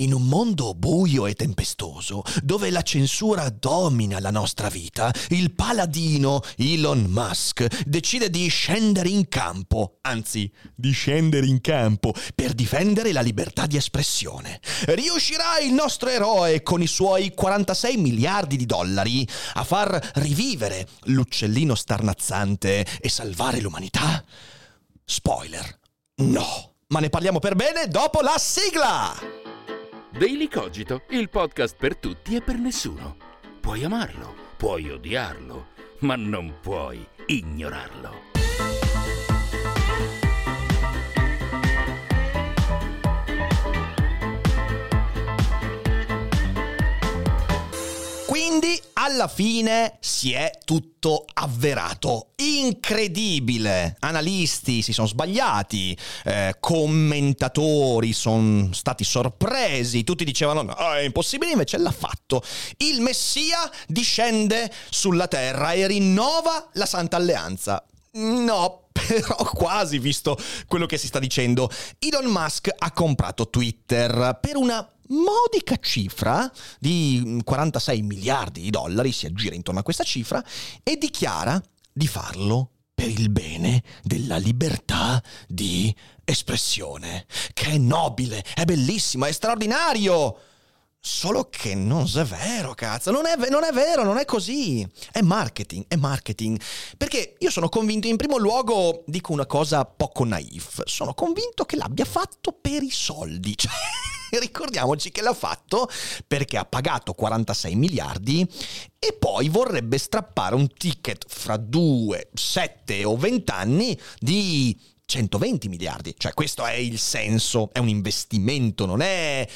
In un mondo buio e tempestoso, dove la censura domina la nostra vita, il paladino Elon Musk decide di scendere in campo, anzi, di scendere in campo per difendere la libertà di espressione. Riuscirà il nostro eroe con i suoi 46 miliardi di dollari a far rivivere l'uccellino starnazzante e salvare l'umanità? Spoiler, no. Ma ne parliamo per bene dopo la sigla! Daily Cogito, il podcast per tutti e per nessuno. Puoi amarlo, puoi odiarlo, ma non puoi ignorarlo. Alla fine si è tutto avverato. Incredibile! Analisti si sono sbagliati, eh, commentatori sono stati sorpresi, tutti dicevano no, è impossibile, invece l'ha fatto. Il Messia discende sulla terra e rinnova la Santa Alleanza. No, però quasi visto quello che si sta dicendo. Elon Musk ha comprato Twitter per una modica cifra di 46 miliardi di dollari, si aggira intorno a questa cifra, e dichiara di farlo per il bene della libertà di espressione, che è nobile, è bellissimo, è straordinario. Solo che non è vero, cazzo, non è, non è, vero, non è così. È marketing, è marketing. Perché io sono convinto, in primo luogo, dico una cosa poco naif, sono convinto che l'abbia fatto per i soldi. Cioè, ricordiamoci che l'ha fatto perché ha pagato 46 miliardi e poi vorrebbe strappare un ticket fra 2, 7 o 20 anni di 120 miliardi. Cioè, questo è il senso, è un investimento, non è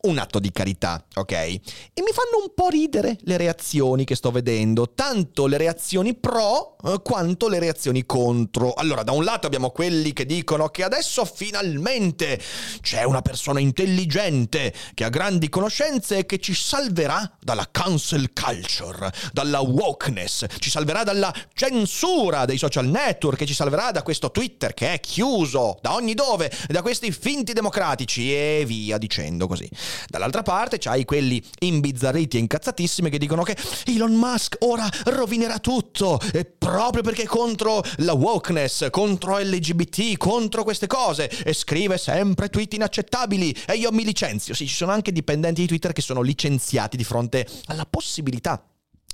un atto di carità, ok? E mi fanno un po' ridere le reazioni che sto vedendo, tanto le reazioni pro eh, quanto le reazioni contro. Allora, da un lato abbiamo quelli che dicono che adesso finalmente c'è una persona intelligente che ha grandi conoscenze e che ci salverà dalla cancel culture, dalla wokeness, ci salverà dalla censura dei social network, ci salverà da questo Twitter che è chiuso da ogni dove, da questi finti democratici e via dicendo così. Dall'altra parte c'hai quelli imbizzarriti e incazzatissimi che dicono che Elon Musk ora rovinerà tutto, e proprio perché è contro la wokeness, contro LGBT, contro queste cose, e scrive sempre tweet inaccettabili e io mi licenzio. Sì, ci sono anche dipendenti di Twitter che sono licenziati di fronte alla possibilità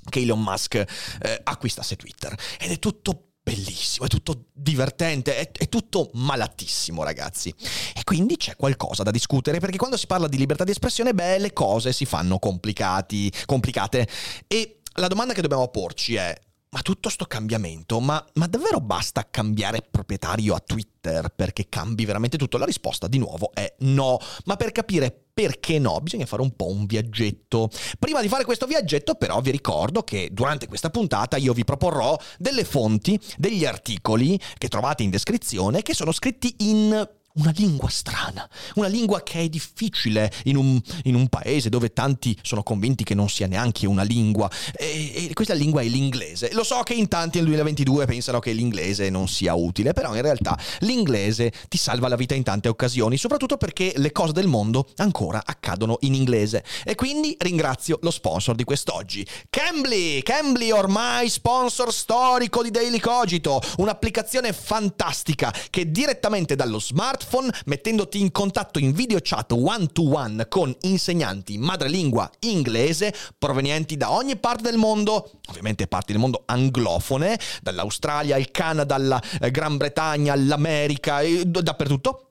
che Elon Musk eh, acquistasse Twitter. Ed è tutto bellissimo, è tutto divertente, è, è, tutto malatissimo ragazzi. E quindi c'è qualcosa da discutere perché quando si parla di libertà di espressione, beh, le cose si fanno complicate. E la domanda che dobbiamo porci è, ma tutto sto cambiamento, ma, ma, davvero basta cambiare proprietario a Twitter perché cambi veramente tutto? La risposta di nuovo è no, ma per capire perché no? Bisogna fare un po' un viaggetto. Prima di fare questo viaggetto però vi ricordo che durante questa puntata io vi proporrò delle fonti, degli articoli che trovate in descrizione che sono scritti in una lingua strana, una lingua che è difficile in un, in un, paese dove tanti sono convinti che non sia neanche una lingua. E, e, questa lingua è l'inglese. Lo so che in tanti nel 2022 pensano che l'inglese non sia utile, però in realtà l'inglese ti salva la vita in tante occasioni, soprattutto perché le cose del mondo ancora accadono in inglese. E quindi ringrazio lo sponsor di quest'oggi, Cambly, Cambly ormai sponsor storico di Daily Cogito, un'applicazione fantastica che direttamente dallo smartphone smartphone mettendoti in contatto in video chat one to one con insegnanti madrelingua inglese provenienti da ogni parte del mondo, ovviamente parti del mondo anglofone, dall'Australia, il Canada, la eh, Gran Bretagna, l'America, dappertutto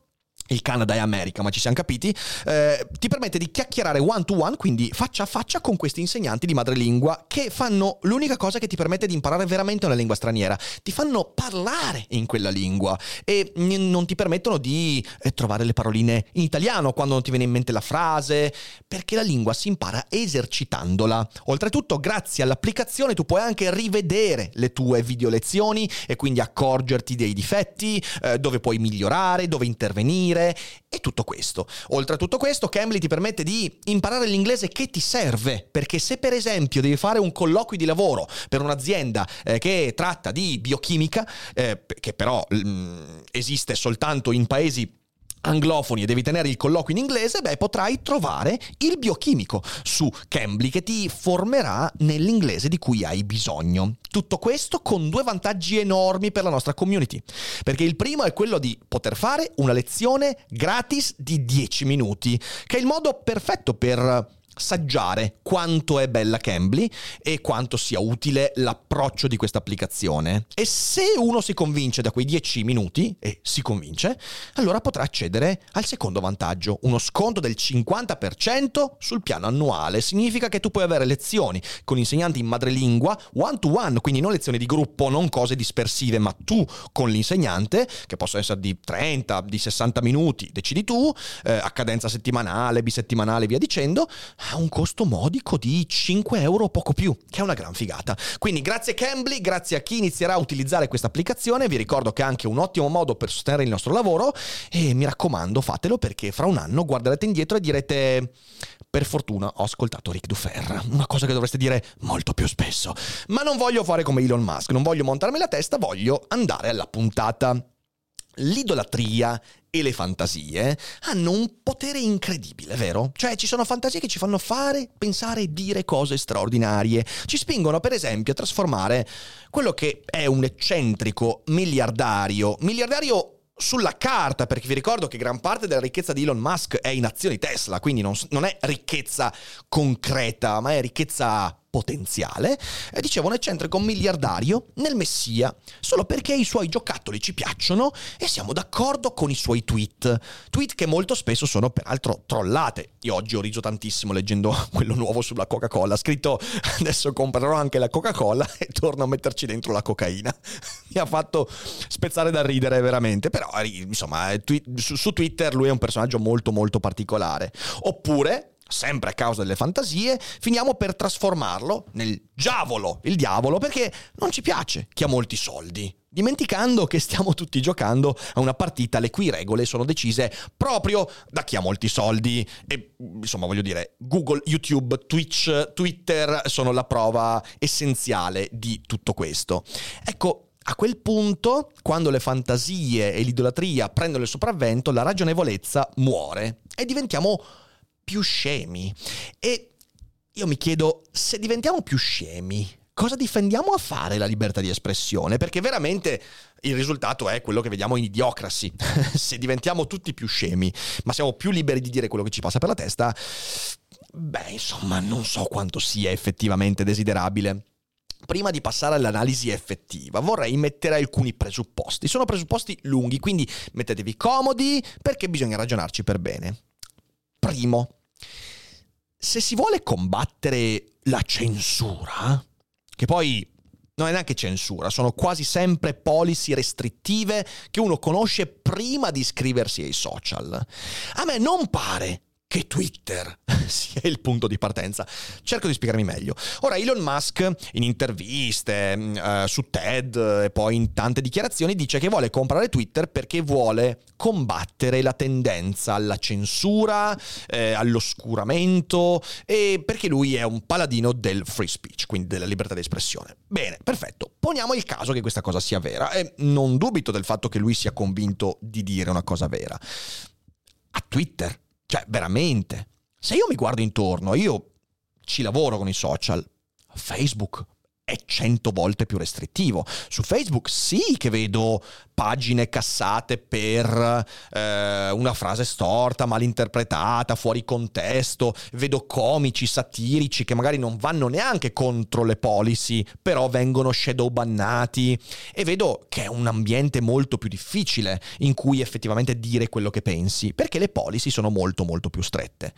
il Canada e America, ma ci siamo capiti, eh, ti permette di chiacchierare one to one, quindi faccia a faccia con questi insegnanti di madrelingua che fanno l'unica cosa che ti permette di imparare veramente una lingua straniera, ti fanno parlare in quella lingua e n- non ti permettono di eh, trovare le paroline in italiano quando non ti viene in mente la frase, perché la lingua si impara esercitandola. Oltretutto, grazie all'applicazione tu puoi anche rivedere le tue video lezioni e quindi accorgerti dei difetti, eh, dove puoi migliorare, dove intervenire dire e tutto questo. Oltre a tutto questo, Cambly ti permette di imparare l'inglese che ti serve, perché se per esempio devi fare un colloquio di lavoro per un'azienda eh, che tratta di biochimica, eh, che però mh, mm, esiste soltanto in paesi anglofoni e devi tenere il colloquio in inglese, beh, potrai trovare il biochimico su Cambly che ti formerà nell'inglese di cui hai bisogno. Tutto questo con due vantaggi enormi per la nostra community. Perché il primo è quello di poter fare una lezione gratis di 10 minuti, che è il modo perfetto per saggiare quanto è bella Cambly e quanto sia utile l'approccio di questa applicazione. E se uno si convince da quei 10 minuti, e si convince, allora potrà accedere al secondo vantaggio, uno sconto del 50% sul piano annuale. Significa che tu puoi avere lezioni con insegnanti in madrelingua one to one, quindi non lezioni di gruppo, non cose dispersive, ma tu con l'insegnante, che possono essere di 30, di 60 minuti, decidi tu, eh, a cadenza settimanale, bisettimanale, via dicendo, a un costo modico di 5 euro o poco più, che è una gran figata. Quindi grazie Cambly, grazie a chi inizierà a utilizzare questa applicazione, vi ricordo che è anche un ottimo modo per sostenere il nostro lavoro e mi raccomando fatelo perché fra un anno guarderete indietro e direte per fortuna ho ascoltato Rick Dufer, una cosa che dovreste dire molto più spesso. Ma non voglio fare come Elon Musk, non voglio montarmi la testa, voglio andare alla puntata. L'idolatria e le fantasie hanno un potere incredibile, vero? Cioè ci sono fantasie che ci fanno fare, pensare e dire cose straordinarie. Ci spingono per esempio a trasformare quello che è un eccentrico miliardario, miliardario sulla carta, perché vi ricordo che gran parte della ricchezza di Elon Musk è in azioni Tesla, quindi non, non è ricchezza concreta, ma è ricchezza potenziale, e diceva un eccentrico miliardario nel Messia, solo perché i suoi giocattoli ci piacciono e siamo d'accordo con i suoi tweet. Tweet che molto spesso sono peraltro trollate. Io oggi ho riso tantissimo leggendo quello nuovo sulla Coca-Cola, scritto adesso comprerò anche la Coca-Cola e torno a metterci dentro la cocaina. Mi ha fatto spezzare da ridere veramente, però insomma su Twitter lui è un personaggio molto molto particolare. Oppure sempre a causa delle fantasie, finiamo per trasformarlo nel diavolo, il diavolo, perché non ci piace chi ha molti soldi. Dimenticando che stiamo tutti giocando a una partita le cui regole sono decise proprio da chi ha molti soldi. E insomma, voglio dire, Google, YouTube, Twitch, Twitter sono la prova essenziale di tutto questo. Ecco, a quel punto, quando le fantasie e l'idolatria prendono il sopravvento, la ragionevolezza muore e diventiamo più scemi. E io mi chiedo, se diventiamo più scemi, cosa difendiamo a fare la libertà di espressione? Perché veramente il risultato è quello che vediamo in Idiocracy. se diventiamo tutti più scemi, ma siamo più liberi di dire quello che ci passa per la testa, beh, insomma, non so quanto sia effettivamente desiderabile. Prima di passare all'analisi effettiva, vorrei mettere alcuni presupposti. Sono presupposti lunghi, quindi mettetevi comodi perché bisogna ragionarci per bene. Primo, se si vuole combattere la censura, che poi non è neanche censura, sono quasi sempre policy restrittive che uno conosce prima di iscriversi ai social. A me non pare che Twitter sia il punto di partenza. Cerco di spiegarmi meglio. Ora, Elon Musk in interviste, mm, eh, su TED e poi in tante dichiarazioni dice che vuole comprare Twitter perché vuole combattere la tendenza alla censura, eh, all'oscuramento e perché lui è un paladino del free speech, quindi della libertà di espressione. Bene, perfetto. Poniamo il caso che questa cosa sia vera e non dubito del fatto che lui sia convinto di dire una cosa vera. A Twitter cioè, veramente. Se io mi guardo intorno, io ci lavoro con i social. Facebook è cento volte più restrittivo. Su Facebook sì che vedo pagine cassate per eh, una frase storta, malinterpretata, fuori contesto, vedo comici, satirici che magari non vanno neanche contro le policy, però vengono shadow bannati e vedo che è un ambiente molto più difficile in cui effettivamente dire quello che pensi, perché le policy sono molto molto più strette.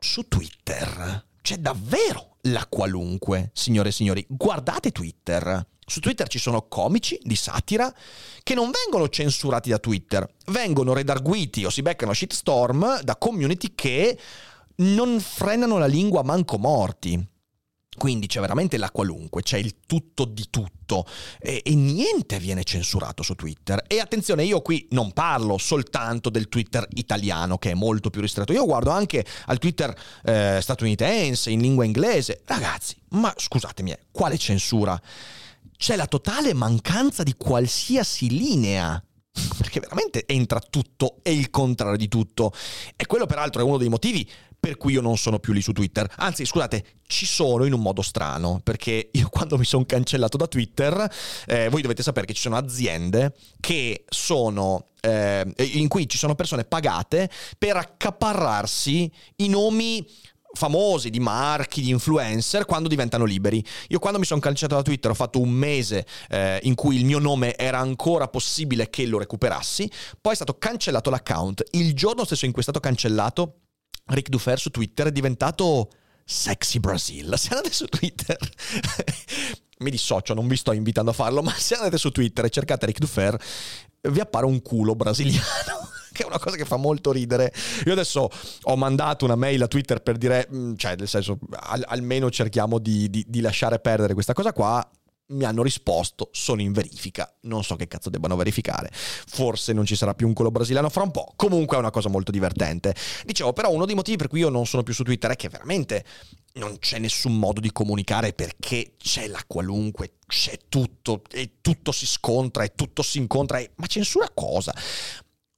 Su Twitter c'è davvero la qualunque, signore e signori. Guardate Twitter. Su Twitter ci sono comici di satira che non vengono censurati da Twitter, vengono redarguiti o si beccano shitstorm da community che non frenano la lingua manco morti. Quindi c'è veramente la qualunque, c'è il tutto di tutto e, e, niente viene censurato su Twitter. E attenzione, io qui non parlo soltanto del Twitter italiano che è molto più ristretto, io guardo anche al Twitter eh, statunitense in lingua inglese. Ragazzi, ma scusatemi, eh, quale censura? C'è la totale mancanza di qualsiasi linea perché veramente entra tutto e il contrario di tutto. E quello peraltro è uno dei motivi per cui io non sono più lì su Twitter. Anzi, scusate, ci sono in un modo strano, perché io quando mi sono cancellato da Twitter, eh, voi dovete sapere che ci sono aziende che sono eh, in cui ci sono persone pagate per accaparrarsi i nomi famosi, di marchi, di influencer, quando diventano liberi. Io quando mi sono cancellato da Twitter ho fatto un mese eh, in cui il mio nome era ancora possibile che lo recuperassi, poi è stato cancellato l'account. Il giorno stesso in cui è stato cancellato Rick Dufer su Twitter è diventato Sexy Brazil. Se andate su Twitter, mi dissocio, non vi sto invitando a farlo, ma se andate su Twitter e cercate Rick Dufer, vi appare un culo brasiliano. Che è una cosa che fa molto ridere. Io adesso ho mandato una mail a Twitter per dire, mm, cioè, nel senso, al, almeno cerchiamo di, di, di lasciare perdere questa cosa qua mi hanno risposto sono in verifica. Non so che cazzo debbano verificare. Forse non ci sarà più un culo brasiliano fra un po'. Comunque è una cosa molto divertente. Dicevo, però uno dei motivi per cui io non sono più su Twitter è che veramente non c'è nessun modo di comunicare perché c'è la qualunque, c'è tutto e tutto si scontra e tutto si incontra. E... Ma censura cosa?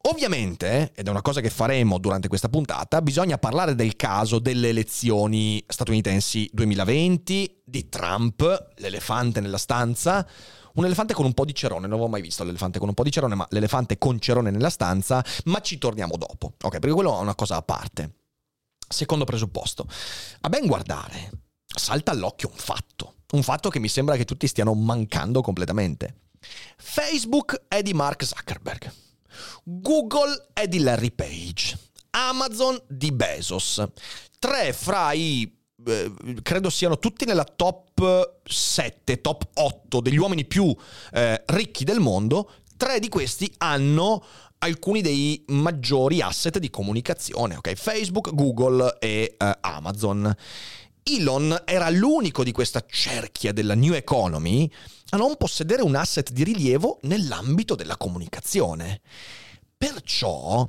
Ovviamente, ed è una cosa che faremo durante questa puntata, bisogna parlare del caso delle elezioni statunitensi 2020, di Trump, l'elefante nella stanza, un elefante con un po' di cerone, non avevo mai visto l'elefante con un po' di cerone, ma l'elefante con cerone nella stanza, ma ci torniamo dopo, ok? Perché quello è una cosa a parte. Secondo presupposto, a ben guardare, salta all'occhio un fatto, un fatto che mi sembra che tutti stiano mancando completamente. Facebook è di Mark Zuckerberg. Google è di Larry Page, Amazon di Bezos. Tre fra i eh, credo siano tutti nella top 7, top 8 degli uomini più eh, ricchi del mondo. Tre di questi hanno alcuni dei maggiori asset di comunicazione, ok? Facebook, Google e eh, Amazon. Elon era l'unico di questa cerchia della new economy a non possedere un asset di rilievo nell'ambito della comunicazione. Perciò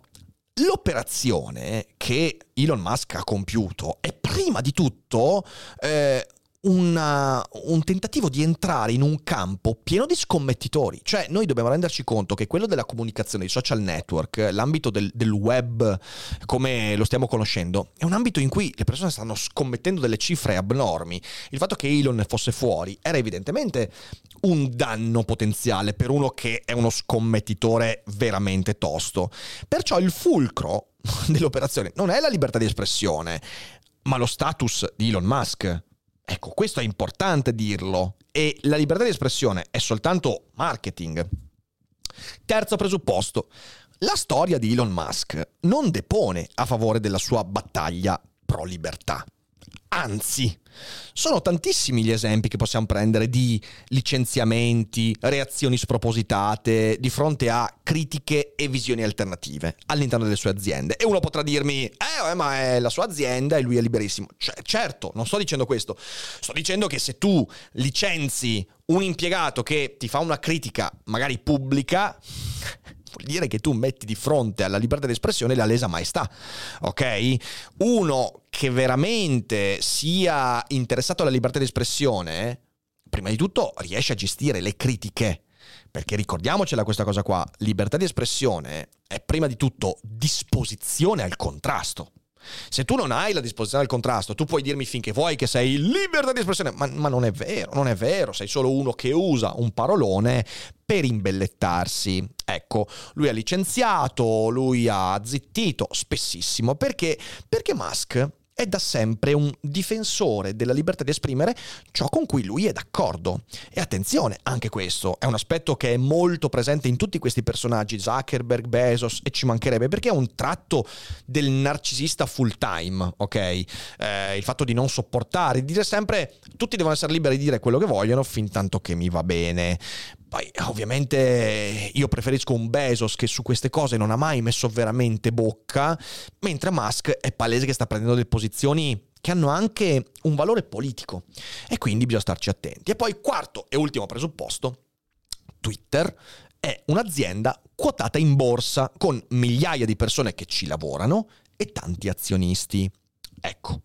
l'operazione che Elon Musk ha compiuto è prima di tutto eh, una, un tentativo di entrare in un campo pieno di scommettitori. Cioè, noi dobbiamo renderci conto che quello della comunicazione, dei social network, l'ambito del, del, web come lo stiamo conoscendo, è un ambito in cui le persone stanno scommettendo delle cifre abnormi. Il fatto che Elon fosse fuori era evidentemente un danno potenziale per uno che è uno scommettitore veramente tosto. Perciò il fulcro dell'operazione non è la libertà di espressione, ma lo status di Elon Musk Ecco, questo è importante dirlo. E la libertà di espressione è soltanto marketing. Terzo presupposto. La storia di Elon Musk non depone a favore della sua battaglia pro libertà. Anzi, sono tantissimi gli esempi che possiamo prendere di licenziamenti, reazioni spropositate di fronte a critiche e visioni alternative all'interno delle sue aziende. E uno potrà dirmi, eh, ma è la sua azienda e lui è liberissimo. C- certo, non sto dicendo questo. Sto dicendo che se tu licenzi un impiegato che ti fa una critica, magari pubblica, vuol dire che tu metti di fronte alla libertà d'espressione la lesa maestà, ok? Uno che veramente sia interessato alla libertà d'espressione, prima di tutto riesce a gestire le critiche. Perché ricordiamocela questa cosa qua, libertà di espressione è prima di tutto disposizione al contrasto. Se tu non hai la disposizione al contrasto, tu puoi dirmi finché vuoi che sei libertà di espressione, ma, ma non è vero, non è vero, sei solo uno che usa un parolone per imbellettarsi. Ecco, lui ha licenziato, lui ha zittito spessissimo perché, perché Musk è da sempre un difensore della libertà di esprimere ciò con cui lui è d'accordo. E attenzione, anche questo è un aspetto che è molto presente in tutti questi personaggi, Zuckerberg, Bezos, e ci mancherebbe, perché è un tratto del narcisista full time, ok? Eh, il fatto di non sopportare, di dire sempre tutti devono essere liberi di dire quello che vogliono fin tanto che mi va bene. Poi ovviamente io preferisco un Bezos che su queste cose non ha mai messo veramente bocca, mentre Musk è palese che sta prendendo delle posizioni che hanno anche un valore politico e quindi bisogna starci attenti. E poi quarto e ultimo presupposto, Twitter è un'azienda quotata in borsa con migliaia di persone che ci lavorano e tanti azionisti. Ecco,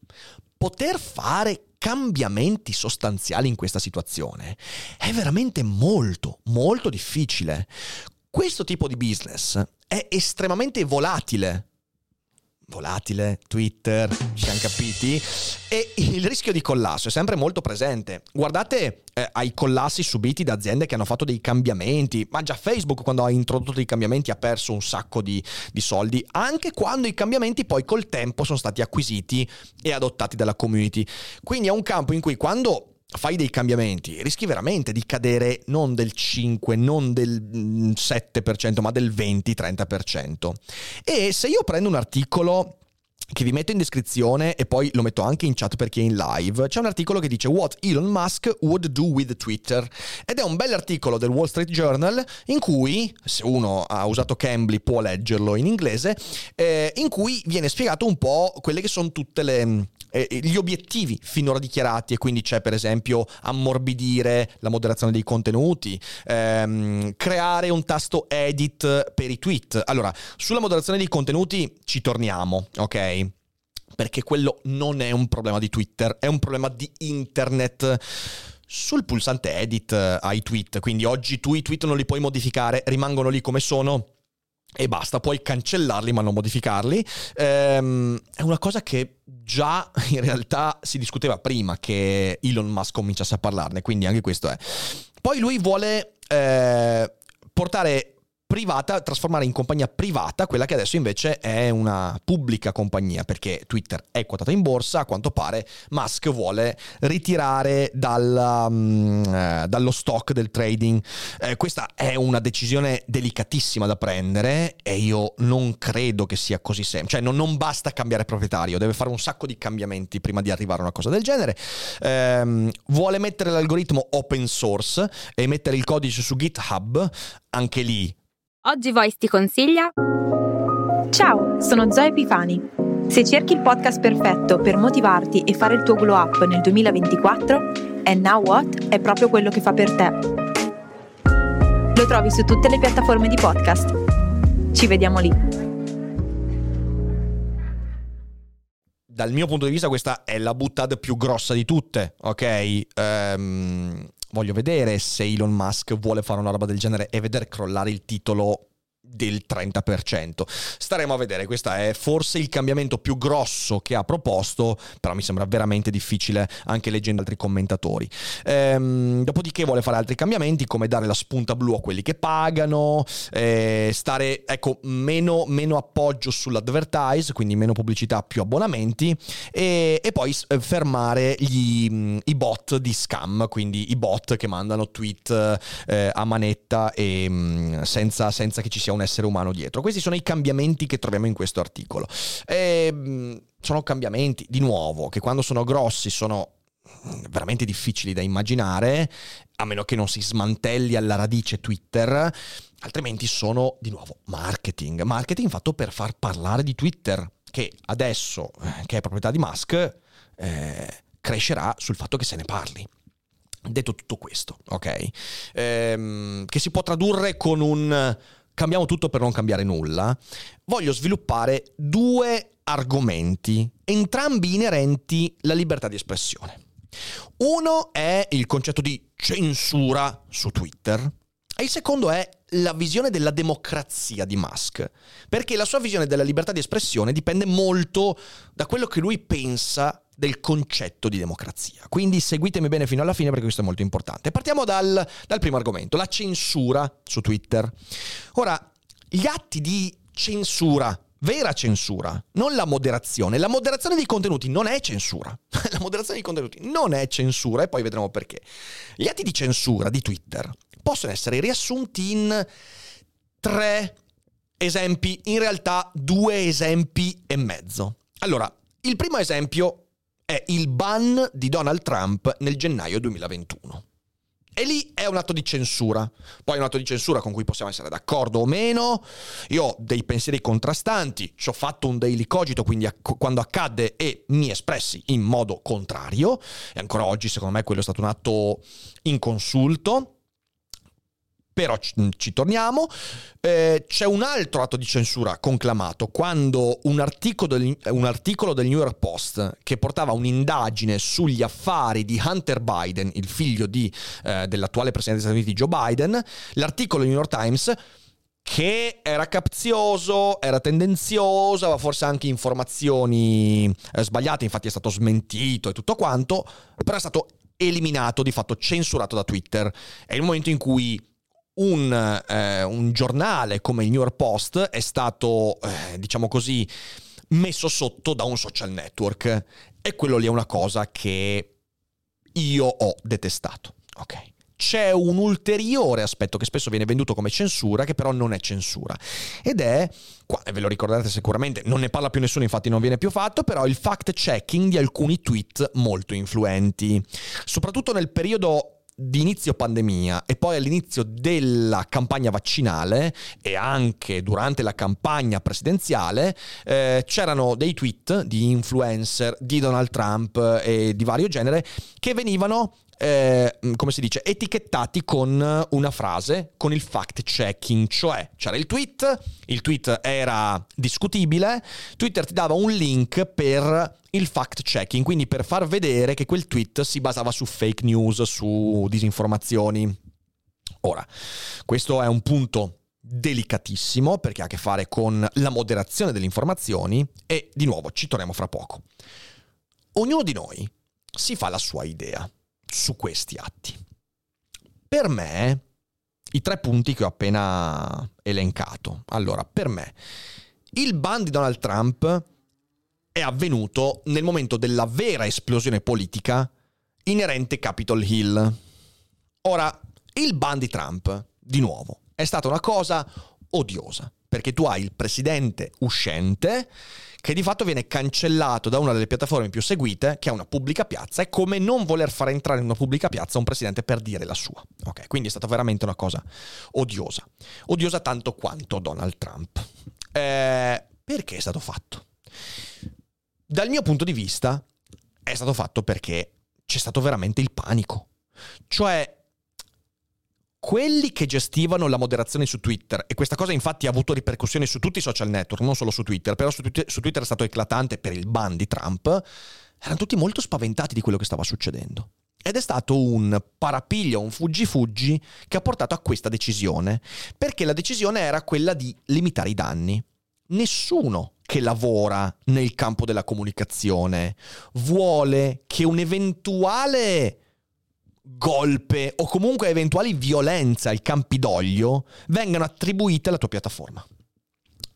poter fare cambiamenti sostanziali in questa situazione è veramente molto, molto difficile. Questo tipo di business è estremamente volatile volatile, Twitter, ci siamo capiti, e il rischio di collasso è sempre molto presente. Guardate eh, ai collassi subiti da aziende che hanno fatto dei cambiamenti, ma già Facebook quando ha introdotto dei cambiamenti ha perso un sacco di, di soldi, anche quando i cambiamenti poi col tempo sono stati acquisiti e adottati dalla community. Quindi è un campo in cui quando fai dei cambiamenti, rischi veramente di cadere non del 5, non del 7%, mm, ma del 20-30%. E se io prendo un articolo che vi metto in descrizione e poi lo metto anche in chat per chi è in live, c'è un articolo che dice What Elon Musk would do with Twitter ed è un bel articolo del Wall Street Journal in cui, se uno ha usato Cambly può leggerlo in inglese, eh, in cui viene spiegato un po' quelle che sono tutte le eh, gli obiettivi finora dichiarati e quindi c'è per esempio ammorbidire la moderazione dei contenuti, ehm, creare un tasto edit per i tweet. Allora, sulla moderazione dei contenuti ci torniamo, ok? Perché quello non è un problema di Twitter, è un problema di internet sul pulsante edit ai tweet. Quindi oggi tu i tweet non li puoi modificare, rimangono lì come sono e basta, puoi cancellarli ma non modificarli. Ehm, è una cosa che già in realtà si discuteva prima che Elon Musk cominciasse a parlarne, quindi anche questo è. Poi lui vuole eh, portare privata, trasformare in compagnia privata quella che adesso invece è una pubblica compagnia, perché Twitter è quotata in borsa, a quanto pare Musk vuole ritirare dalla, um, dallo stock del trading. Eh, questa è una decisione delicatissima da prendere e io non credo che sia così semplice, cioè non, non, basta cambiare proprietario, deve fare un sacco di cambiamenti prima di arrivare a una cosa del genere. Eh, vuole mettere l'algoritmo open source e mettere il codice su GitHub, anche lì Oggi Voice ti consiglia. Ciao, sono Zoe Epifani. Se cerchi il podcast perfetto per motivarti e fare il tuo glow up nel 2024, And Now What è proprio quello che fa per te. Lo trovi su tutte le piattaforme di podcast. Ci vediamo lì. Dal mio punto di vista questa è la buttata più grossa di tutte, ok? Um, voglio vedere se Elon Musk vuole fare una roba del genere e vedere crollare il titolo del 30%. Staremo a vedere, questo è forse il cambiamento più grosso che ha proposto, però mi sembra veramente difficile anche leggendo altri commentatori. Ehm, dopodiché vuole fare altri cambiamenti come dare la spunta blu a quelli che pagano, eh, stare, ecco, meno, meno, appoggio sull'advertise, quindi meno pubblicità, più abbonamenti e, e poi eh, fermare gli, i bot di scam, quindi i bot che mandano tweet eh, a manetta e mm, senza, senza che ci sia un essere umano dietro. Questi sono i cambiamenti che troviamo in questo articolo. E, ehm, sono cambiamenti, di nuovo, che quando sono grossi sono veramente difficili da immaginare, a meno che non si smantelli alla radice Twitter, altrimenti sono di nuovo marketing. Marketing fatto per far parlare di Twitter, che adesso, eh, che è proprietà di Musk, eh, crescerà sul fatto che se ne parli. Detto tutto questo, ok? Ehm, che si può tradurre con un cambiamo tutto per non cambiare nulla, voglio sviluppare due argomenti, entrambi inerenti alla libertà di espressione. Uno è il concetto di censura su Twitter E il secondo è la visione della democrazia di Musk, perché la sua visione della libertà di espressione dipende molto da quello che lui pensa del concetto di democrazia. Quindi seguitemi bene fino alla fine perché questo è molto importante. Partiamo dal, dal primo argomento, la censura su Twitter. Ora, gli atti di censura vera censura, non la moderazione. La moderazione dei contenuti non è censura. la moderazione dei contenuti non è censura e poi vedremo perché. Gli atti di censura di Twitter possono essere riassunti in tre esempi, in realtà due esempi e mezzo. Allora, il primo esempio è il ban di Donald Trump nel gennaio 2021. E lì è un atto di censura. Poi è un atto di censura con cui possiamo essere d'accordo o meno. Io ho dei pensieri contrastanti, ci ho fatto un daily cogito, quindi acc- quando accadde e mi espressi in modo contrario. E ancora oggi, secondo me, quello è stato un atto inconsulto. Però ci, mm, ci torniamo. Eh, c'è un altro atto di censura conclamato quando un articolo, del, un articolo, del, New York Post che portava un'indagine sugli affari di Hunter Biden, il figlio di, eh, dell'attuale presidente degli Stati Uniti Joe Biden, l'articolo del New York Times che era capzioso, era tendenzioso, aveva forse anche informazioni eh, sbagliate, infatti è stato smentito e tutto quanto, però è stato eliminato, di fatto censurato da Twitter. È il momento in cui un, eh, un giornale come il New York Post è stato, eh, diciamo così, messo sotto da un social network. E quello lì è una cosa che io ho detestato. Ok. C'è un ulteriore aspetto che spesso viene venduto come censura, che però non è censura. Ed è, qua, ve lo ricordate sicuramente, non ne parla più nessuno, infatti non viene più fatto, però il fact checking di alcuni tweet molto influenti. Soprattutto nel periodo di inizio pandemia e poi all'inizio della campagna vaccinale e anche durante la campagna presidenziale eh, c'erano dei tweet di influencer di Donald Trump e di vario genere che venivano eh, come si dice, etichettati con una frase, con il fact checking, cioè c'era il tweet, il tweet era discutibile, Twitter ti dava un link per il fact checking, quindi per far vedere che quel tweet si basava su fake news, su disinformazioni. Ora, questo è un punto delicatissimo perché ha a che fare con la moderazione delle informazioni e di nuovo ci torniamo fra poco. Ognuno di noi si fa la sua idea su questi atti. Per me, i tre punti che ho appena elencato. Allora, per me, il ban di Donald Trump è avvenuto nel momento della vera esplosione politica inerente Capitol Hill. Ora, il ban di Trump, di nuovo, è stata una cosa odiosa, perché tu hai il presidente uscente che di fatto viene cancellato da una delle piattaforme più seguite, che è una pubblica piazza, è come non voler far entrare in una pubblica piazza un presidente per dire la sua. Ok, quindi è stata veramente una cosa odiosa. Odiosa tanto quanto Donald Trump. Eh, perché è stato fatto? Dal mio punto di vista è stato fatto perché c'è stato veramente il panico. Cioè, quelli che gestivano la moderazione su Twitter, e questa cosa infatti ha avuto ripercussioni su tutti i social network, non solo su Twitter, però su Twitter, su Twitter è stato eclatante per il ban di Trump, erano tutti molto spaventati di quello che stava succedendo. Ed è stato un parapiglio, un fuggi-fuggi che ha portato a questa decisione, perché la decisione era quella di limitare i danni. Nessuno che lavora nel campo della comunicazione vuole che un eventuale golpe o comunque eventuali violenze al Campidoglio vengano attribuite alla tua piattaforma.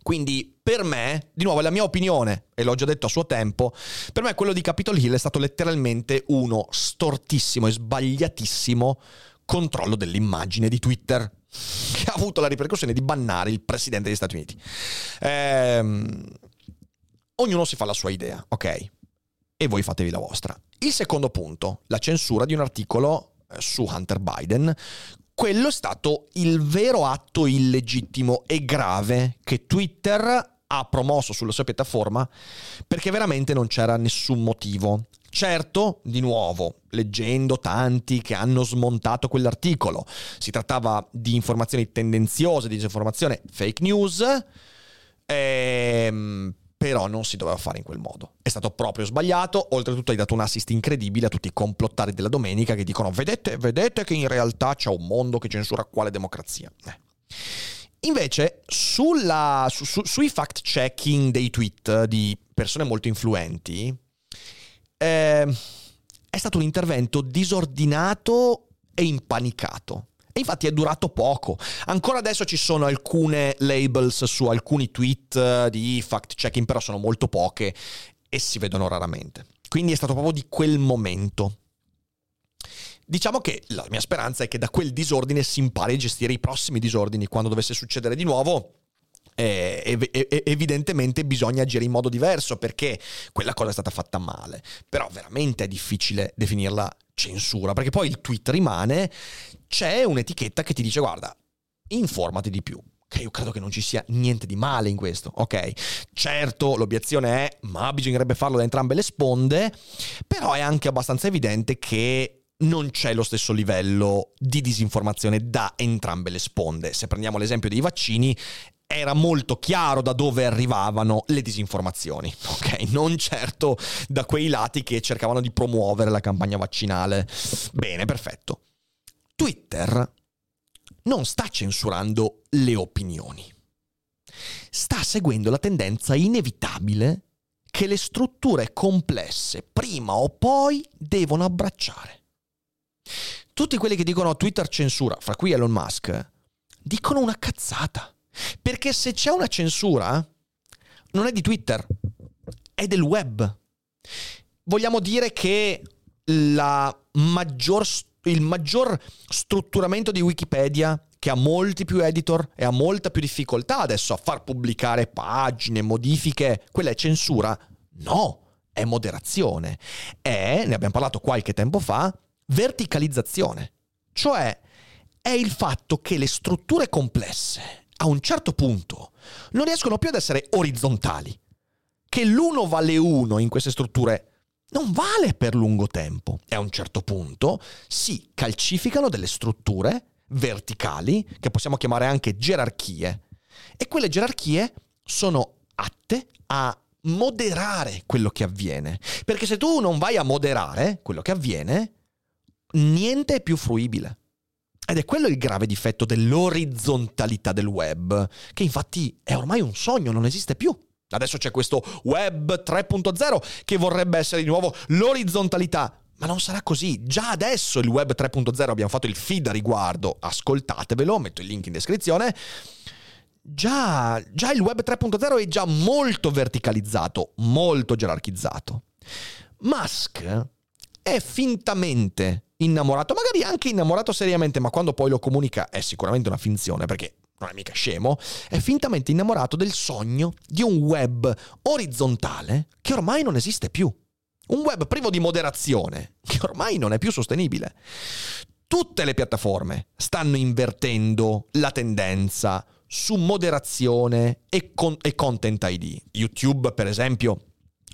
Quindi per me, di nuovo è la mia opinione, e l'ho già detto a suo tempo, per me quello di Capitol Hill è stato letteralmente uno stortissimo e sbagliatissimo controllo dell'immagine di Twitter, che ha avuto la ripercussione di bannare il presidente degli Stati Uniti. Ehm, ognuno si fa la sua idea, ok? E voi fatevi la vostra. Il secondo punto, la censura di un articolo eh, su Hunter Biden. Quello è stato il vero atto illegittimo e grave che Twitter ha promosso sulla sua piattaforma perché veramente non c'era nessun motivo. Certo, di nuovo, leggendo tanti che hanno smontato quell'articolo, si trattava di informazioni tendenziose, di disinformazione, fake news, ehm, però non si doveva fare in quel modo. È stato proprio sbagliato, oltretutto hai dato un assist incredibile a tutti i complottari della domenica che dicono vedete, vedete che in realtà c'è un mondo che censura quale democrazia. Eh. Invece, sulla, su, su, sui fact-checking dei tweet di persone molto influenti, eh, è stato un intervento disordinato e impanicato. E infatti è durato poco. Ancora adesso ci sono alcune labels su alcuni tweet eh, di fact-checking, però sono molto poche e si vedono raramente. Quindi è stato proprio di quel momento. Diciamo che la mia speranza è che da quel disordine si impari a gestire i prossimi disordini quando dovesse succedere di nuovo. Eh, ev- evidentemente bisogna agire in modo diverso perché quella cosa è stata fatta male. Però veramente è difficile definirla censura perché poi il tweet rimane, c'è un'etichetta che ti dice guarda, informati di più, che io credo che non ci sia niente di male in questo, ok? Certo, l'obiezione è, ma bisognerebbe farlo da entrambe le sponde, però è anche abbastanza evidente che non c'è lo stesso livello di disinformazione da entrambe le sponde. Se prendiamo l'esempio dei vaccini, era molto chiaro da dove arrivavano le disinformazioni, ok? Non certo da quei lati che cercavano di promuovere la campagna vaccinale. Bene, perfetto. Twitter non sta censurando le opinioni. Sta seguendo la tendenza inevitabile che le strutture complesse prima o poi devono abbracciare. Tutti quelli che dicono Twitter censura, fra cui Elon Musk, dicono una cazzata. Perché se c'è una censura, non è di Twitter, è del web. Vogliamo dire che maggior, il maggior strutturamento di Wikipedia, che ha molti più editor e ha molta più difficoltà adesso a far pubblicare pagine, modifiche, quella è censura? No, è moderazione. È, ne abbiamo parlato qualche tempo fa, verticalizzazione. Cioè è il fatto che le strutture complesse a un certo punto non riescono più ad essere orizzontali. Che l'uno vale uno in queste strutture non vale per lungo tempo. E a un certo punto si calcificano delle strutture verticali, che possiamo chiamare anche gerarchie. E quelle gerarchie sono atte a moderare quello che avviene. Perché se tu non vai a moderare quello che avviene, niente è più fruibile. Ed è quello il grave difetto dell'orizzontalità del web, che infatti è ormai un sogno, non esiste più. Adesso c'è questo web 3.0 che vorrebbe essere di nuovo l'orizzontalità. Ma non sarà così. Già adesso il web 3.0 abbiamo fatto il feed a riguardo. Ascoltatevelo, metto il link in descrizione. Già, già il web 3.0 è già molto verticalizzato, molto gerarchizzato. Musk è fintamente innamorato, magari anche innamorato seriamente, ma quando poi lo comunica è sicuramente una finzione perché non è mica scemo, è fintamente innamorato del sogno di un web orizzontale che ormai non esiste più. Un web privo di moderazione che ormai non è più sostenibile. Tutte le piattaforme stanno invertendo la tendenza su moderazione e, con- e content ID. YouTube, per esempio,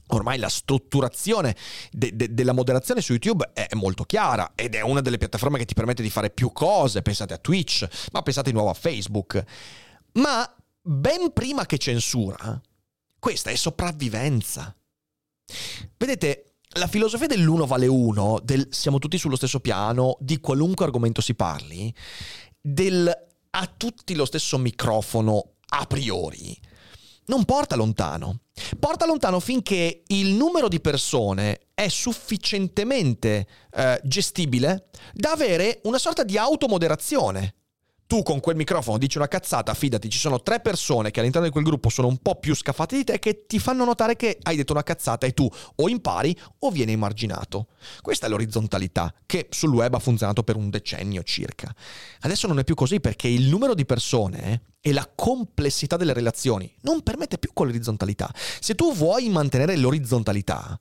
Ormai la strutturazione de- de- della moderazione su YouTube è molto chiara ed è una delle piattaforme che ti permette di fare più cose. Pensate a Twitch, ma pensate di nuovo a Facebook. Ma ben prima che censura, questa è sopravvivenza. Vedete, la filosofia dell'uno vale uno, del siamo tutti sullo stesso piano, di qualunque argomento si parli, del a tutti lo stesso microfono a priori, non porta lontano. Porta lontano finché il numero di persone è sufficientemente eh, gestibile da avere una sorta di automoderazione tu con quel microfono dici una cazzata, fidati, ci sono tre persone che all'interno di quel gruppo sono un po' più scaffate di te che ti fanno notare che hai detto una cazzata e tu o impari o vieni emarginato. Questa è l'orizzontalità che sul web ha funzionato per un decennio circa. Adesso non è più così perché il numero di persone e la complessità delle relazioni non permette più quell'orizzontalità. Se tu vuoi mantenere l'orizzontalità,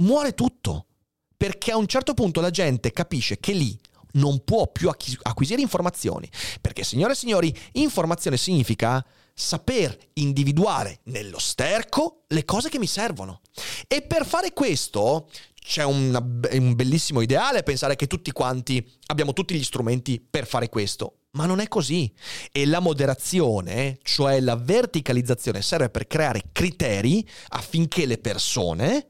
muore tutto. Perché a un certo punto la gente capisce che lì non può più acquisire informazioni. Perché, signore e signori, informazione significa saper individuare nello sterco le cose che mi servono. E per fare questo c'è una, un bellissimo ideale pensare che tutti quanti abbiamo tutti gli strumenti per fare questo. Ma non è così. E la moderazione, cioè la verticalizzazione, serve per creare criteri affinché le persone,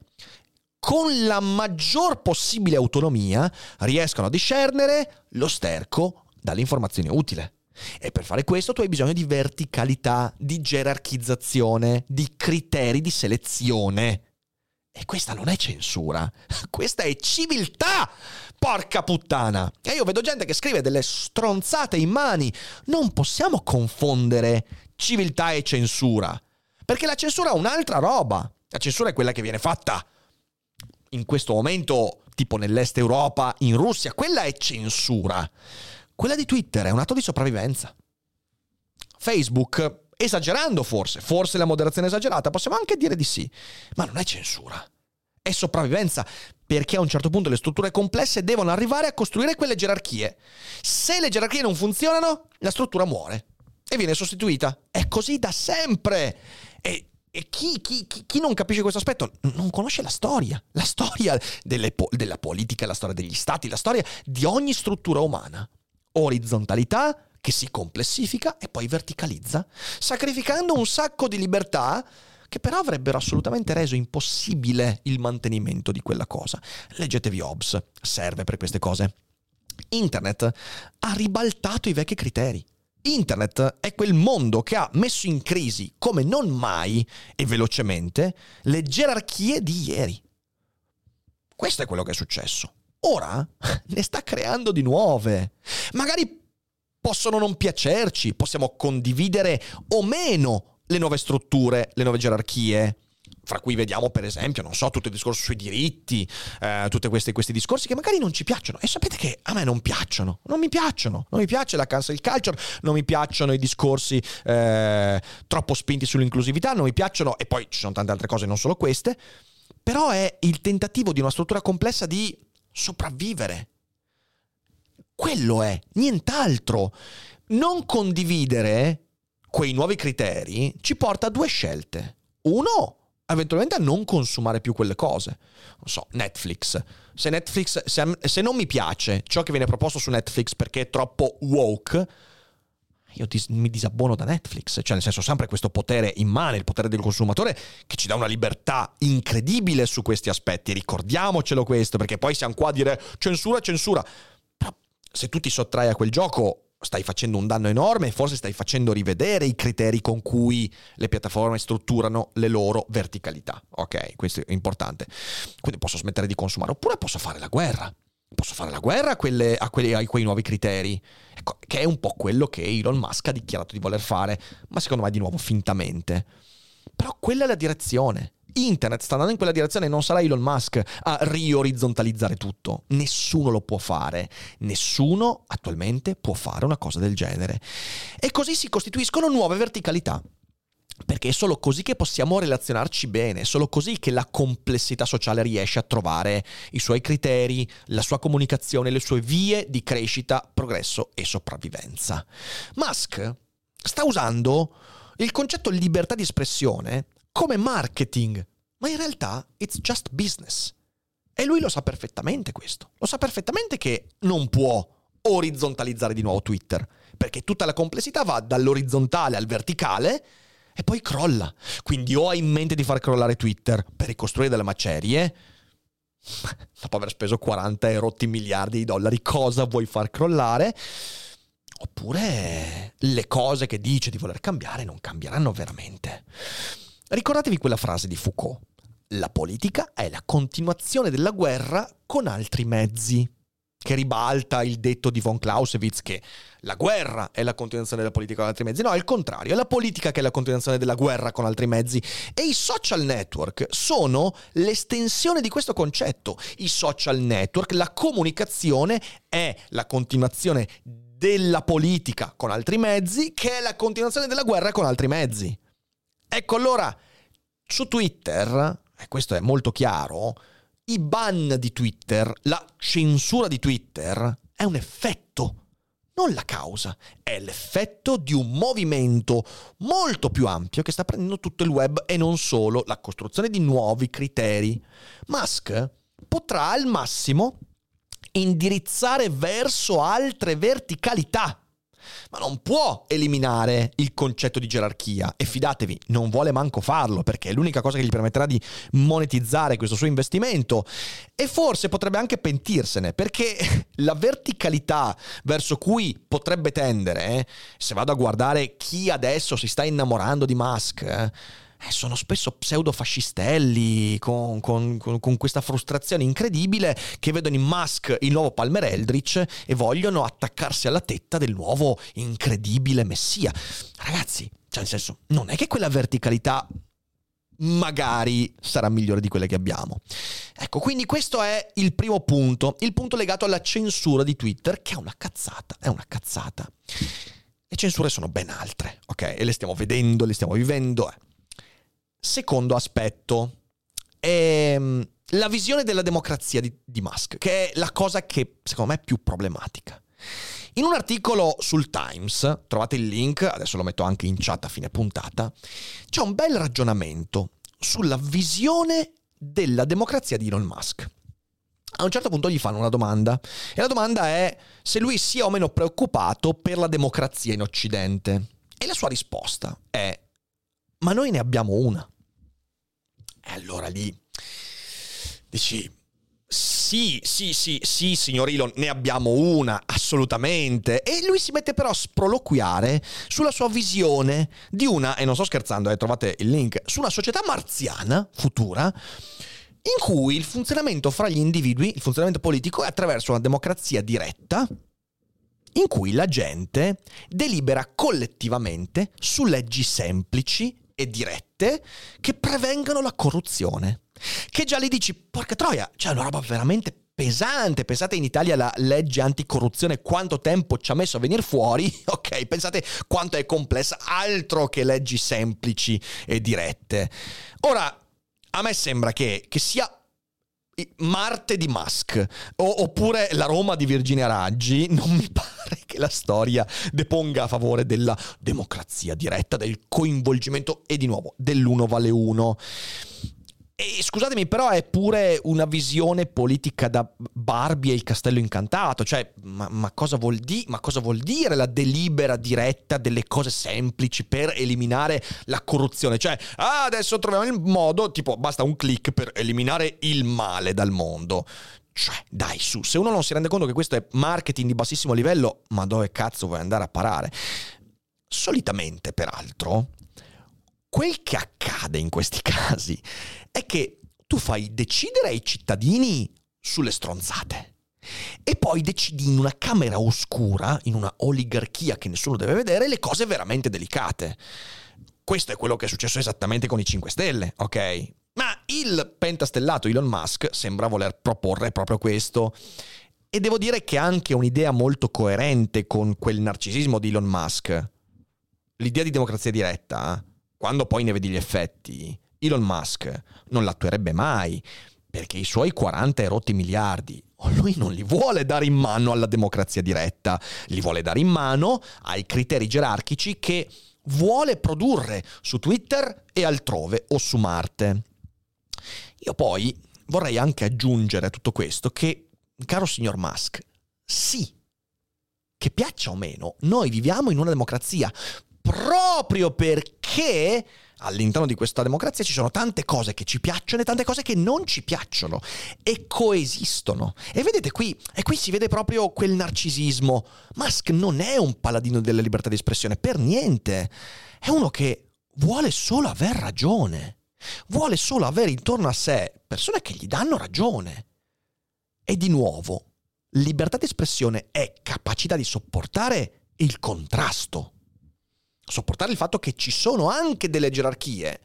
con la maggior possibile autonomia, riescano a discernere lo sterco dall'informazione utile. E per fare questo tu hai bisogno di verticalità, di gerarchizzazione, di criteri di selezione. E questa non è censura, questa è civiltà! Porca puttana! E io vedo gente che scrive delle stronzate in mani. Non possiamo confondere civiltà e censura. Perché la censura è un'altra roba. La censura è quella che viene fatta in questo momento, tipo nell'est Europa, in Russia. Quella è censura. Quella di Twitter è un atto di sopravvivenza. Facebook, esagerando forse, forse la moderazione è esagerata, possiamo anche dire di sì, ma non è censura. È sopravvivenza, perché a un certo punto le strutture complesse devono arrivare a costruire quelle gerarchie. Se le gerarchie non funzionano, la struttura muore e viene sostituita. È così da sempre. E e chi, chi, chi, non capisce questo aspetto non conosce la storia, la storia po- della politica, la storia degli stati, la storia di ogni struttura umana orizzontalità che si complessifica e poi verticalizza, sacrificando un sacco di libertà che però avrebbero assolutamente reso impossibile il mantenimento di quella cosa. Leggetevi Hobbes, serve per queste cose. Internet ha ribaltato i vecchi criteri. Internet è quel mondo che ha messo in crisi, come non mai e velocemente, le gerarchie di ieri. Questo è quello che è successo ora ne sta creando di nuove. Magari possono non piacerci, possiamo condividere o meno le nuove strutture, le nuove gerarchie. Fra cui vediamo, per esempio, non so, tutto il discorso sui diritti, eh, tutti questi, discorsi che magari non ci piacciono. E sapete che a me non piacciono, non mi piacciono. Non mi piace la cancel culture, non mi piacciono i discorsi eh, troppo spinti sull'inclusività, non mi piacciono, e poi ci sono tante altre cose, non solo queste. Però è il tentativo di una struttura complessa di sopravvivere. Quello è, nient'altro. Non condividere quei nuovi criteri ci porta a due scelte. Uno, eventualmente a non consumare più quelle cose. Non so, Netflix. Se Netflix, se, se non mi piace ciò che viene proposto su Netflix perché è troppo woke, io dis- mi disabbono da Netflix, cioè nel senso sempre questo potere in mano, il potere del consumatore che ci dà una libertà incredibile su questi aspetti, ricordiamocelo questo, perché poi siamo qua a dire censura, censura, però se tu ti sottrai a quel gioco stai facendo un danno enorme, forse stai facendo rivedere i criteri con cui le piattaforme strutturano le loro verticalità. Ok, questo è importante. Quindi posso smettere di consumare, oppure posso fare la guerra posso fare la guerra a, quelle, a, quelli, a, quei nuovi criteri, ecco, che è un po' quello che Elon Musk ha dichiarato di voler fare, ma secondo me di nuovo fintamente. Però quella è la direzione. Internet sta andando in quella direzione e non sarà Elon Musk a riorizzontalizzare tutto. Nessuno lo può fare. Nessuno attualmente può fare una cosa del genere. E così si costituiscono nuove verticalità. Perché è solo così che possiamo relazionarci bene, è solo così che la complessità sociale riesce a trovare i suoi criteri, la sua comunicazione, le sue vie di crescita, progresso e sopravvivenza. Musk sta usando il concetto libertà di espressione come marketing, ma in realtà it's just business. E lui lo sa perfettamente questo. Lo sa perfettamente che non può orizzontalizzare di nuovo Twitter, perché tutta la complessità va dall'orizzontale al verticale e poi crolla. Quindi o hai in mente di far crollare Twitter per ricostruire delle macerie, dopo aver speso 40 e rotti miliardi di dollari, cosa vuoi far crollare? Oppure le cose che dice di voler cambiare non cambieranno veramente. Ricordatevi quella frase di Foucault. La politica è la continuazione della guerra con altri mezzi che ribalta il detto di von Clausewitz che la guerra è la continuazione della politica con altri mezzi. No, è il contrario, è la politica che è la continuazione della guerra con altri mezzi. E i social network sono l'estensione di questo concetto. I social network, la comunicazione è la continuazione della politica con altri mezzi, che è la continuazione della guerra con altri mezzi. Ecco allora, su Twitter, e questo è molto chiaro, i ban di Twitter, la censura di Twitter è un effetto, non la causa, è l'effetto di un movimento molto più ampio che sta prendendo tutto il web e non solo la costruzione di nuovi criteri. Musk potrà al massimo indirizzare verso altre verticalità ma non può eliminare il concetto di gerarchia. E fidatevi, non vuole manco farlo perché è l'unica cosa che gli permetterà di monetizzare questo suo investimento. E forse potrebbe anche pentirsene perché la verticalità verso cui potrebbe tendere, eh, se vado a guardare chi adesso si sta innamorando di Musk, eh, eh, sono spesso pseudo-fascistelli con, con, con, con, questa frustrazione incredibile che vedono in Musk il nuovo Palmer Eldritch e vogliono attaccarsi alla tetta del nuovo incredibile messia. Ragazzi, cioè nel senso, non è che quella verticalità magari sarà migliore di quelle che abbiamo. Ecco, quindi questo è il primo punto, il punto legato alla censura di Twitter, che è una cazzata, è una cazzata. Le censure sono ben altre, ok? E le stiamo vedendo, le stiamo vivendo. Eh. Secondo aspetto, è ehm, la visione della democrazia di, di Musk, che è la cosa che secondo me è più problematica. In un articolo sul Times, trovate il link, adesso lo metto anche in chat a fine puntata, c'è un bel ragionamento sulla visione della democrazia di Elon Musk. A un certo punto gli fanno una domanda e la domanda è se lui sia o meno preoccupato per la democrazia in Occidente. E la sua risposta è ma noi ne abbiamo una. E allora lì dici, sì, sì, sì, sì, signor Elon, ne abbiamo una, assolutamente. E lui si mette però a sproloquiare sulla sua visione di una, e non sto scherzando, eh, trovate il link, su una società marziana futura in cui il funzionamento fra gli individui, il funzionamento politico è attraverso una democrazia diretta in cui la gente delibera collettivamente su leggi semplici e dirette che prevengano la corruzione. Che già lì dici, porca troia, c'è una roba veramente pesante. Pensate in Italia la legge anticorruzione quanto tempo ci ha messo a venire fuori. Ok, pensate quanto è complessa, altro che leggi semplici e dirette. Ora, a me sembra che, che sia Marte di Musk o, oppure la Roma di Virginia Raggi, non mi pare che la storia deponga a favore della democrazia diretta, del coinvolgimento e di nuovo dell'uno vale uno. E scusatemi, però è pure una visione politica da Barbie e il castello incantato. Cioè, ma, ma, cosa di, ma, cosa vuol dire la delibera diretta delle cose semplici per eliminare la corruzione? Cioè, ah, adesso troviamo il modo, tipo, basta un click per eliminare il male dal mondo. Cioè, dai, su, se uno non si rende conto che questo è marketing di bassissimo livello, ma dove cazzo vuoi andare a parare? Solitamente, peraltro, quel che accade in questi casi è che tu fai decidere ai cittadini sulle stronzate. E poi decidi in una camera oscura, in una oligarchia che nessuno deve vedere, le cose veramente delicate. Questo è quello che è successo esattamente con i 5 Stelle, ok? Ma il pentastellato Elon Musk sembra voler proporre proprio questo. E devo dire che ha anche un'idea molto coerente con quel narcisismo di Elon Musk. L'idea di democrazia diretta quando poi ne vedi gli effetti, Elon Musk non l'attuerebbe mai, perché i suoi 40 e rotti miliardi lui non li vuole dare in mano alla democrazia diretta, li vuole dare in mano ai criteri gerarchici che vuole produrre su Twitter e altrove o su Marte. Io poi vorrei anche aggiungere a tutto questo che, caro signor Musk, sì, che piaccia o meno, noi viviamo in una democrazia proprio perché all'interno di questa democrazia ci sono tante cose che ci piacciono e tante cose che non ci piacciono e coesistono. E vedete qui, e qui si vede proprio quel narcisismo. Musk non è un paladino della libertà di espressione, per niente. È uno che vuole solo aver ragione. Vuole solo avere intorno a sé persone che gli danno ragione. E di nuovo, libertà di espressione è capacità di sopportare il contrasto sopportare il fatto che ci sono anche delle gerarchie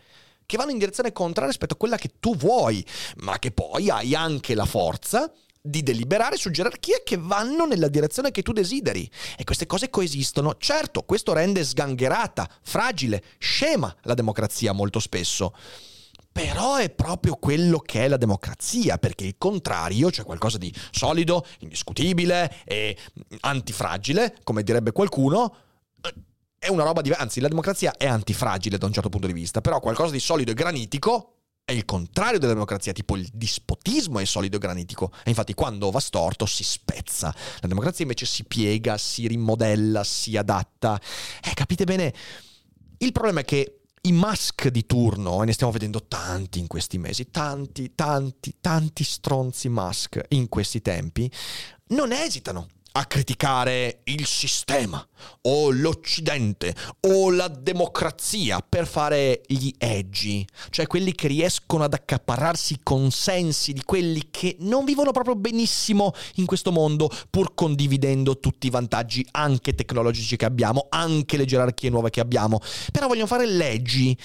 che vanno in direzione contraria rispetto a quella che tu vuoi, ma che poi hai anche la forza di deliberare su gerarchie che vanno nella direzione che tu desideri. E queste cose coesistono. Certo, questo rende sgangherata, fragile, scema la democrazia molto spesso. Però è proprio quello che è la democrazia, perché il contrario, cioè qualcosa di solido, indiscutibile e antifragile, come direbbe qualcuno, è una roba diversa, anzi la democrazia è antifragile da un certo punto di vista, però qualcosa di solido e granitico è il contrario della democrazia, tipo il dispotismo è solido e granitico. E infatti quando va storto si spezza. La democrazia invece si piega, si rimodella, si adatta. Eh, capite bene? Il problema è che i mask di turno, e ne stiamo vedendo tanti in questi mesi, tanti, tanti, tanti stronzi mask in questi tempi, non esitano a criticare il sistema o l'Occidente o la democrazia per fare gli edgi, cioè quelli che riescono ad accaparrarsi i consensi di quelli che non vivono proprio benissimo in questo mondo pur condividendo tutti i vantaggi anche tecnologici che abbiamo, anche le gerarchie nuove che abbiamo, però vogliono fare leggi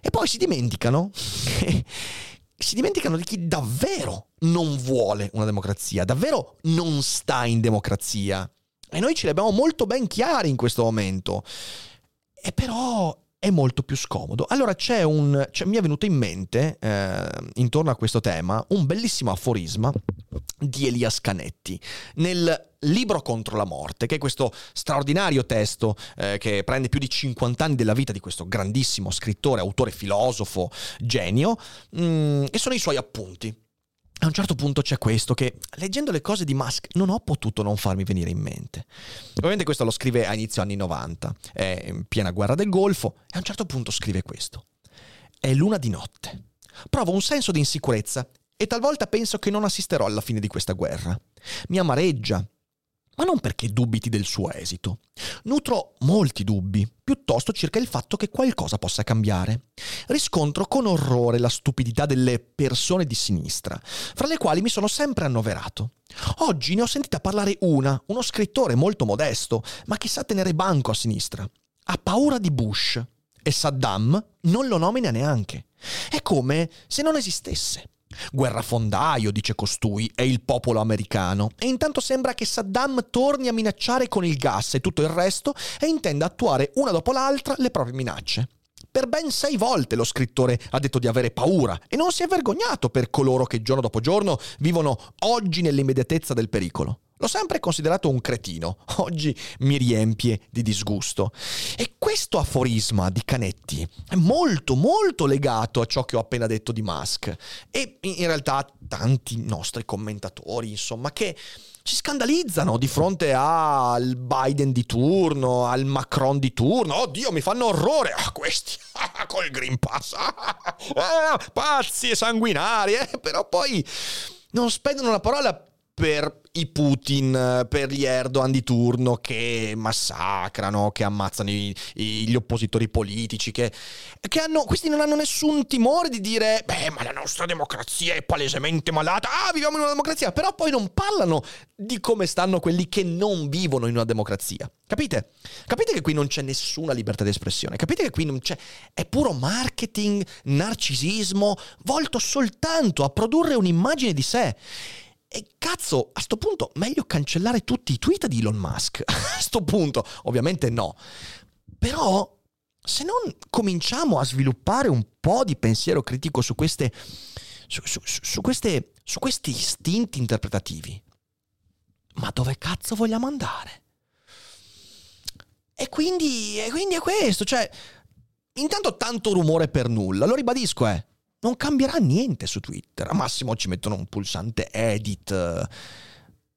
e poi si dimenticano si dimenticano di chi davvero non vuole una democrazia, davvero non sta in democrazia. E noi ce li abbiamo molto ben chiari in questo momento. E però è molto più scomodo. Allora c'è un... Cioè, mi è venuto in mente, eh, intorno a questo tema, un bellissimo aforisma di Elias Canetti nel Libro contro la morte, che è questo straordinario testo eh, che prende più di 50 anni della vita di questo grandissimo scrittore, autore, filosofo, genio, mm, e sono i suoi appunti. A un certo punto c'è questo che, leggendo le cose di Musk, non ho potuto non farmi venire in mente. Ovviamente questo lo scrive a inizio anni 90, è in piena guerra del Golfo, e a un certo punto scrive questo. È luna di notte. Provo un senso di insicurezza e talvolta penso che non assisterò alla fine di questa guerra. Mi amareggia, ma non perché dubiti del suo esito. Nutro molti dubbi, piuttosto circa il fatto che qualcosa possa cambiare. Riscontro con orrore la stupidità delle persone di sinistra, fra le quali mi sono sempre annoverato. Oggi ne ho sentita parlare una, uno scrittore molto modesto, ma che sa tenere banco a sinistra. Ha paura di Bush e Saddam non lo nomina neanche. È come se non esistesse. Guerrafondaio, dice costui, è il popolo americano. E intanto sembra che Saddam torni a minacciare con il gas e tutto il resto e intenda attuare una dopo l'altra le proprie minacce. Per ben sei volte lo scrittore ha detto di avere paura e non si è vergognato per coloro che giorno dopo giorno vivono oggi nell'immediatezza del pericolo. L'ho sempre considerato un cretino, oggi mi riempie di disgusto. E questo aforisma di Canetti è molto molto legato a ciò che ho appena detto di Musk e in realtà tanti nostri commentatori, insomma, che si scandalizzano di fronte al Biden di turno, al Macron di turno. Oddio, mi fanno orrore. Ah, questi col Green Pass. Ah, pazzi e sanguinari, eh? però poi non spendono una parola per i Putin, per gli Erdogan di turno che massacrano, che ammazzano i, i, gli oppositori politici, che, che, hanno, questi non hanno nessun timore di dire, beh, ma la nostra democrazia è palesemente malata, ah, viviamo in una democrazia, però poi non parlano di come stanno quelli che non vivono in una democrazia. Capite? Capite che qui non c'è nessuna libertà di espressione, capite che qui non c'è, è puro marketing, narcisismo, volto soltanto a produrre un'immagine di sé. E cazzo, a sto punto meglio cancellare tutti i tweet di Elon Musk. a sto punto, ovviamente no. Però, se non cominciamo a sviluppare un po' di pensiero critico su queste... su, su, su, queste, su questi istinti interpretativi, ma dove cazzo vogliamo andare? E quindi, e quindi è questo, cioè, intanto tanto rumore per nulla, lo ribadisco, eh non cambierà niente su Twitter. Al massimo ci mettono un pulsante edit.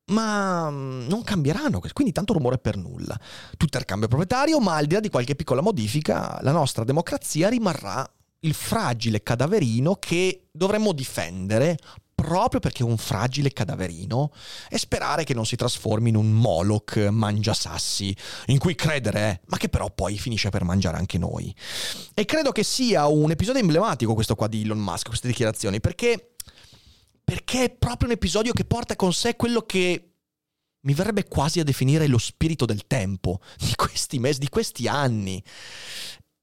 Ma mm, non cambieranno, quindi tanto rumore per nulla. Twitter cambia proprietario, ma al di là di qualche piccola modifica, la nostra democrazia rimarrà il fragile cadaverino che dovremmo difendere proprio perché è un fragile cadaverino e sperare che non si trasformi in un Moloch mangiasassi in cui credere, ma che però poi finisce per mangiare anche noi. E credo che sia un episodio emblematico questo qua di Elon Musk, queste dichiarazioni, perché, perché è proprio un episodio che porta con sé quello che mi verrebbe quasi a definire lo spirito del tempo di questi mesi, di questi anni.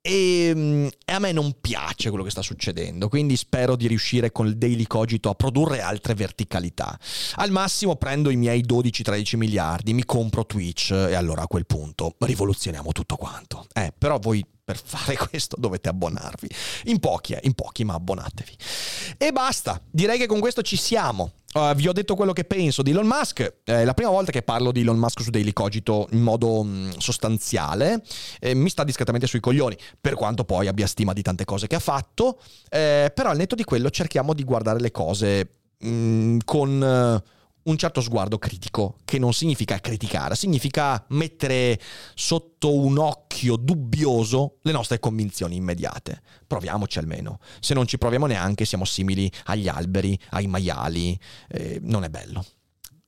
E, ehm, e, a me non piace quello che sta succedendo, quindi spero di riuscire con il Daily Cogito a produrre altre verticalità. Al massimo prendo i miei 12-13 miliardi, mi compro Twitch e allora a quel punto rivoluzioniamo tutto quanto. Eh, però voi per fare questo dovete abbonarvi. In pochi, eh, in pochi, ma abbonatevi. E basta, direi che con questo ci siamo. Uh, vi ho detto quello che penso di Elon Musk. È la prima volta che parlo di Elon Musk su Daily Cogito in modo mh, mm, sostanziale. Eh, mi sta discretamente sui coglioni, per quanto poi abbia stima di tante cose che ha fatto. Eh, però al netto di quello cerchiamo di guardare le cose mh, mm, con... Uh, un certo sguardo critico, che non significa criticare, significa mettere sotto un occhio dubbioso le nostre convinzioni immediate. Proviamoci almeno. Se non ci proviamo neanche, siamo simili agli alberi, ai maiali. Eh, non è bello.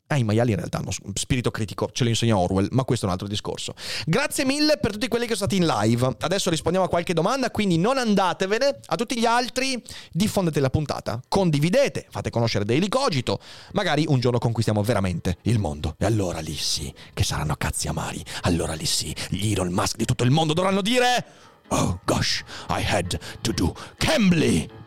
Eh, i maiali in realtà hanno spirito critico, ce lo insegna Orwell, ma questo è un altro discorso. Grazie mille per tutti quelli che sono stati in live. Adesso rispondiamo a qualche domanda, quindi non andatevene. A tutti gli altri, diffondete la puntata, condividete, fate conoscere Daily Cogito. Magari un giorno conquistiamo veramente il mondo. E allora lì sì, che saranno cazzi amari. Allora lì sì, gli Elon Musk di tutto il mondo dovranno dire... Oh gosh, I had to do Cambly!